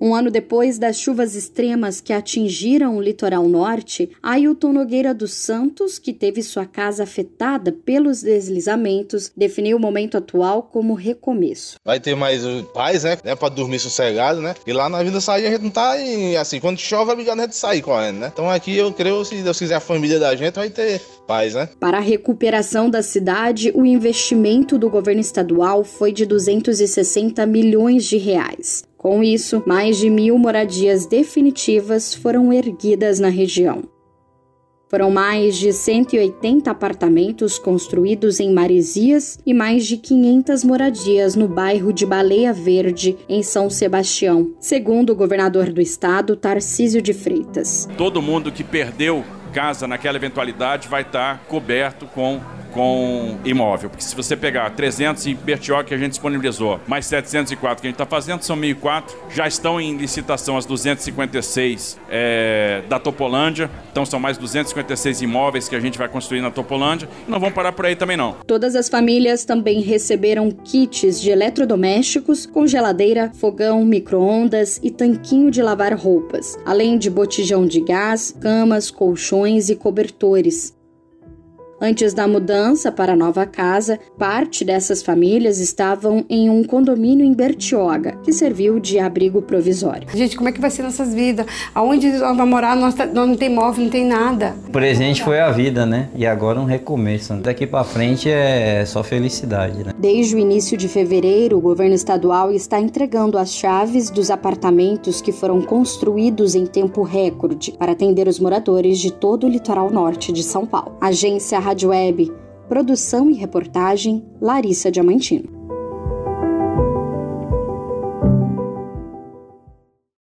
Um ano depois das chuvas extremas que atingiram o litoral norte, Ailton Nogueira dos Santos, que teve sua casa afetada pelos deslizamentos, definiu o momento atual como recomeço. Vai ter mais paz, né? É pra dormir sossegado, né? E lá na Vila Sair a gente não tá em, assim, quando chove, é obrigado a gente sair correndo, né? Então aqui eu creio, se Deus quiser, a família da gente vai ter paz, né? Para a recuperação da cidade, o investimento do governo estadual foi de 260 milhões de reais. Com isso, mais de mil moradias definitivas foram erguidas na região. Foram mais de 180 apartamentos construídos em Maresias e mais de 500 moradias no bairro de Baleia Verde, em São Sebastião, segundo o governador do estado, Tarcísio de Freitas. Todo mundo que perdeu casa naquela eventualidade vai estar coberto com com imóvel. Porque se você pegar 300 em Bertioga que a gente disponibilizou, mais 704 que a gente está fazendo, são 1.004. Já estão em licitação as 256 é, da Topolândia. Então são mais 256 imóveis que a gente vai construir na Topolândia. E não vamos parar por aí também não. Todas as famílias também receberam kits de eletrodomésticos com geladeira, fogão, micro-ondas e tanquinho de lavar roupas, além de botijão de gás, camas, colchões e cobertores. Antes da mudança para a nova casa, parte dessas famílias estavam em um condomínio em Bertioga, que serviu de abrigo provisório. Gente, como é que vai ser nossas vidas? Aonde nós vamos morar? Nós, tá, não tem móvel, não tem nada. O presente foi a vida, né? E agora um recomeço. Daqui para frente é só felicidade, né? Desde o início de fevereiro, o governo estadual está entregando as chaves dos apartamentos que foram construídos em tempo recorde para atender os moradores de todo o litoral norte de São Paulo. Agência Rádio Web. Produção e reportagem Larissa Diamantino.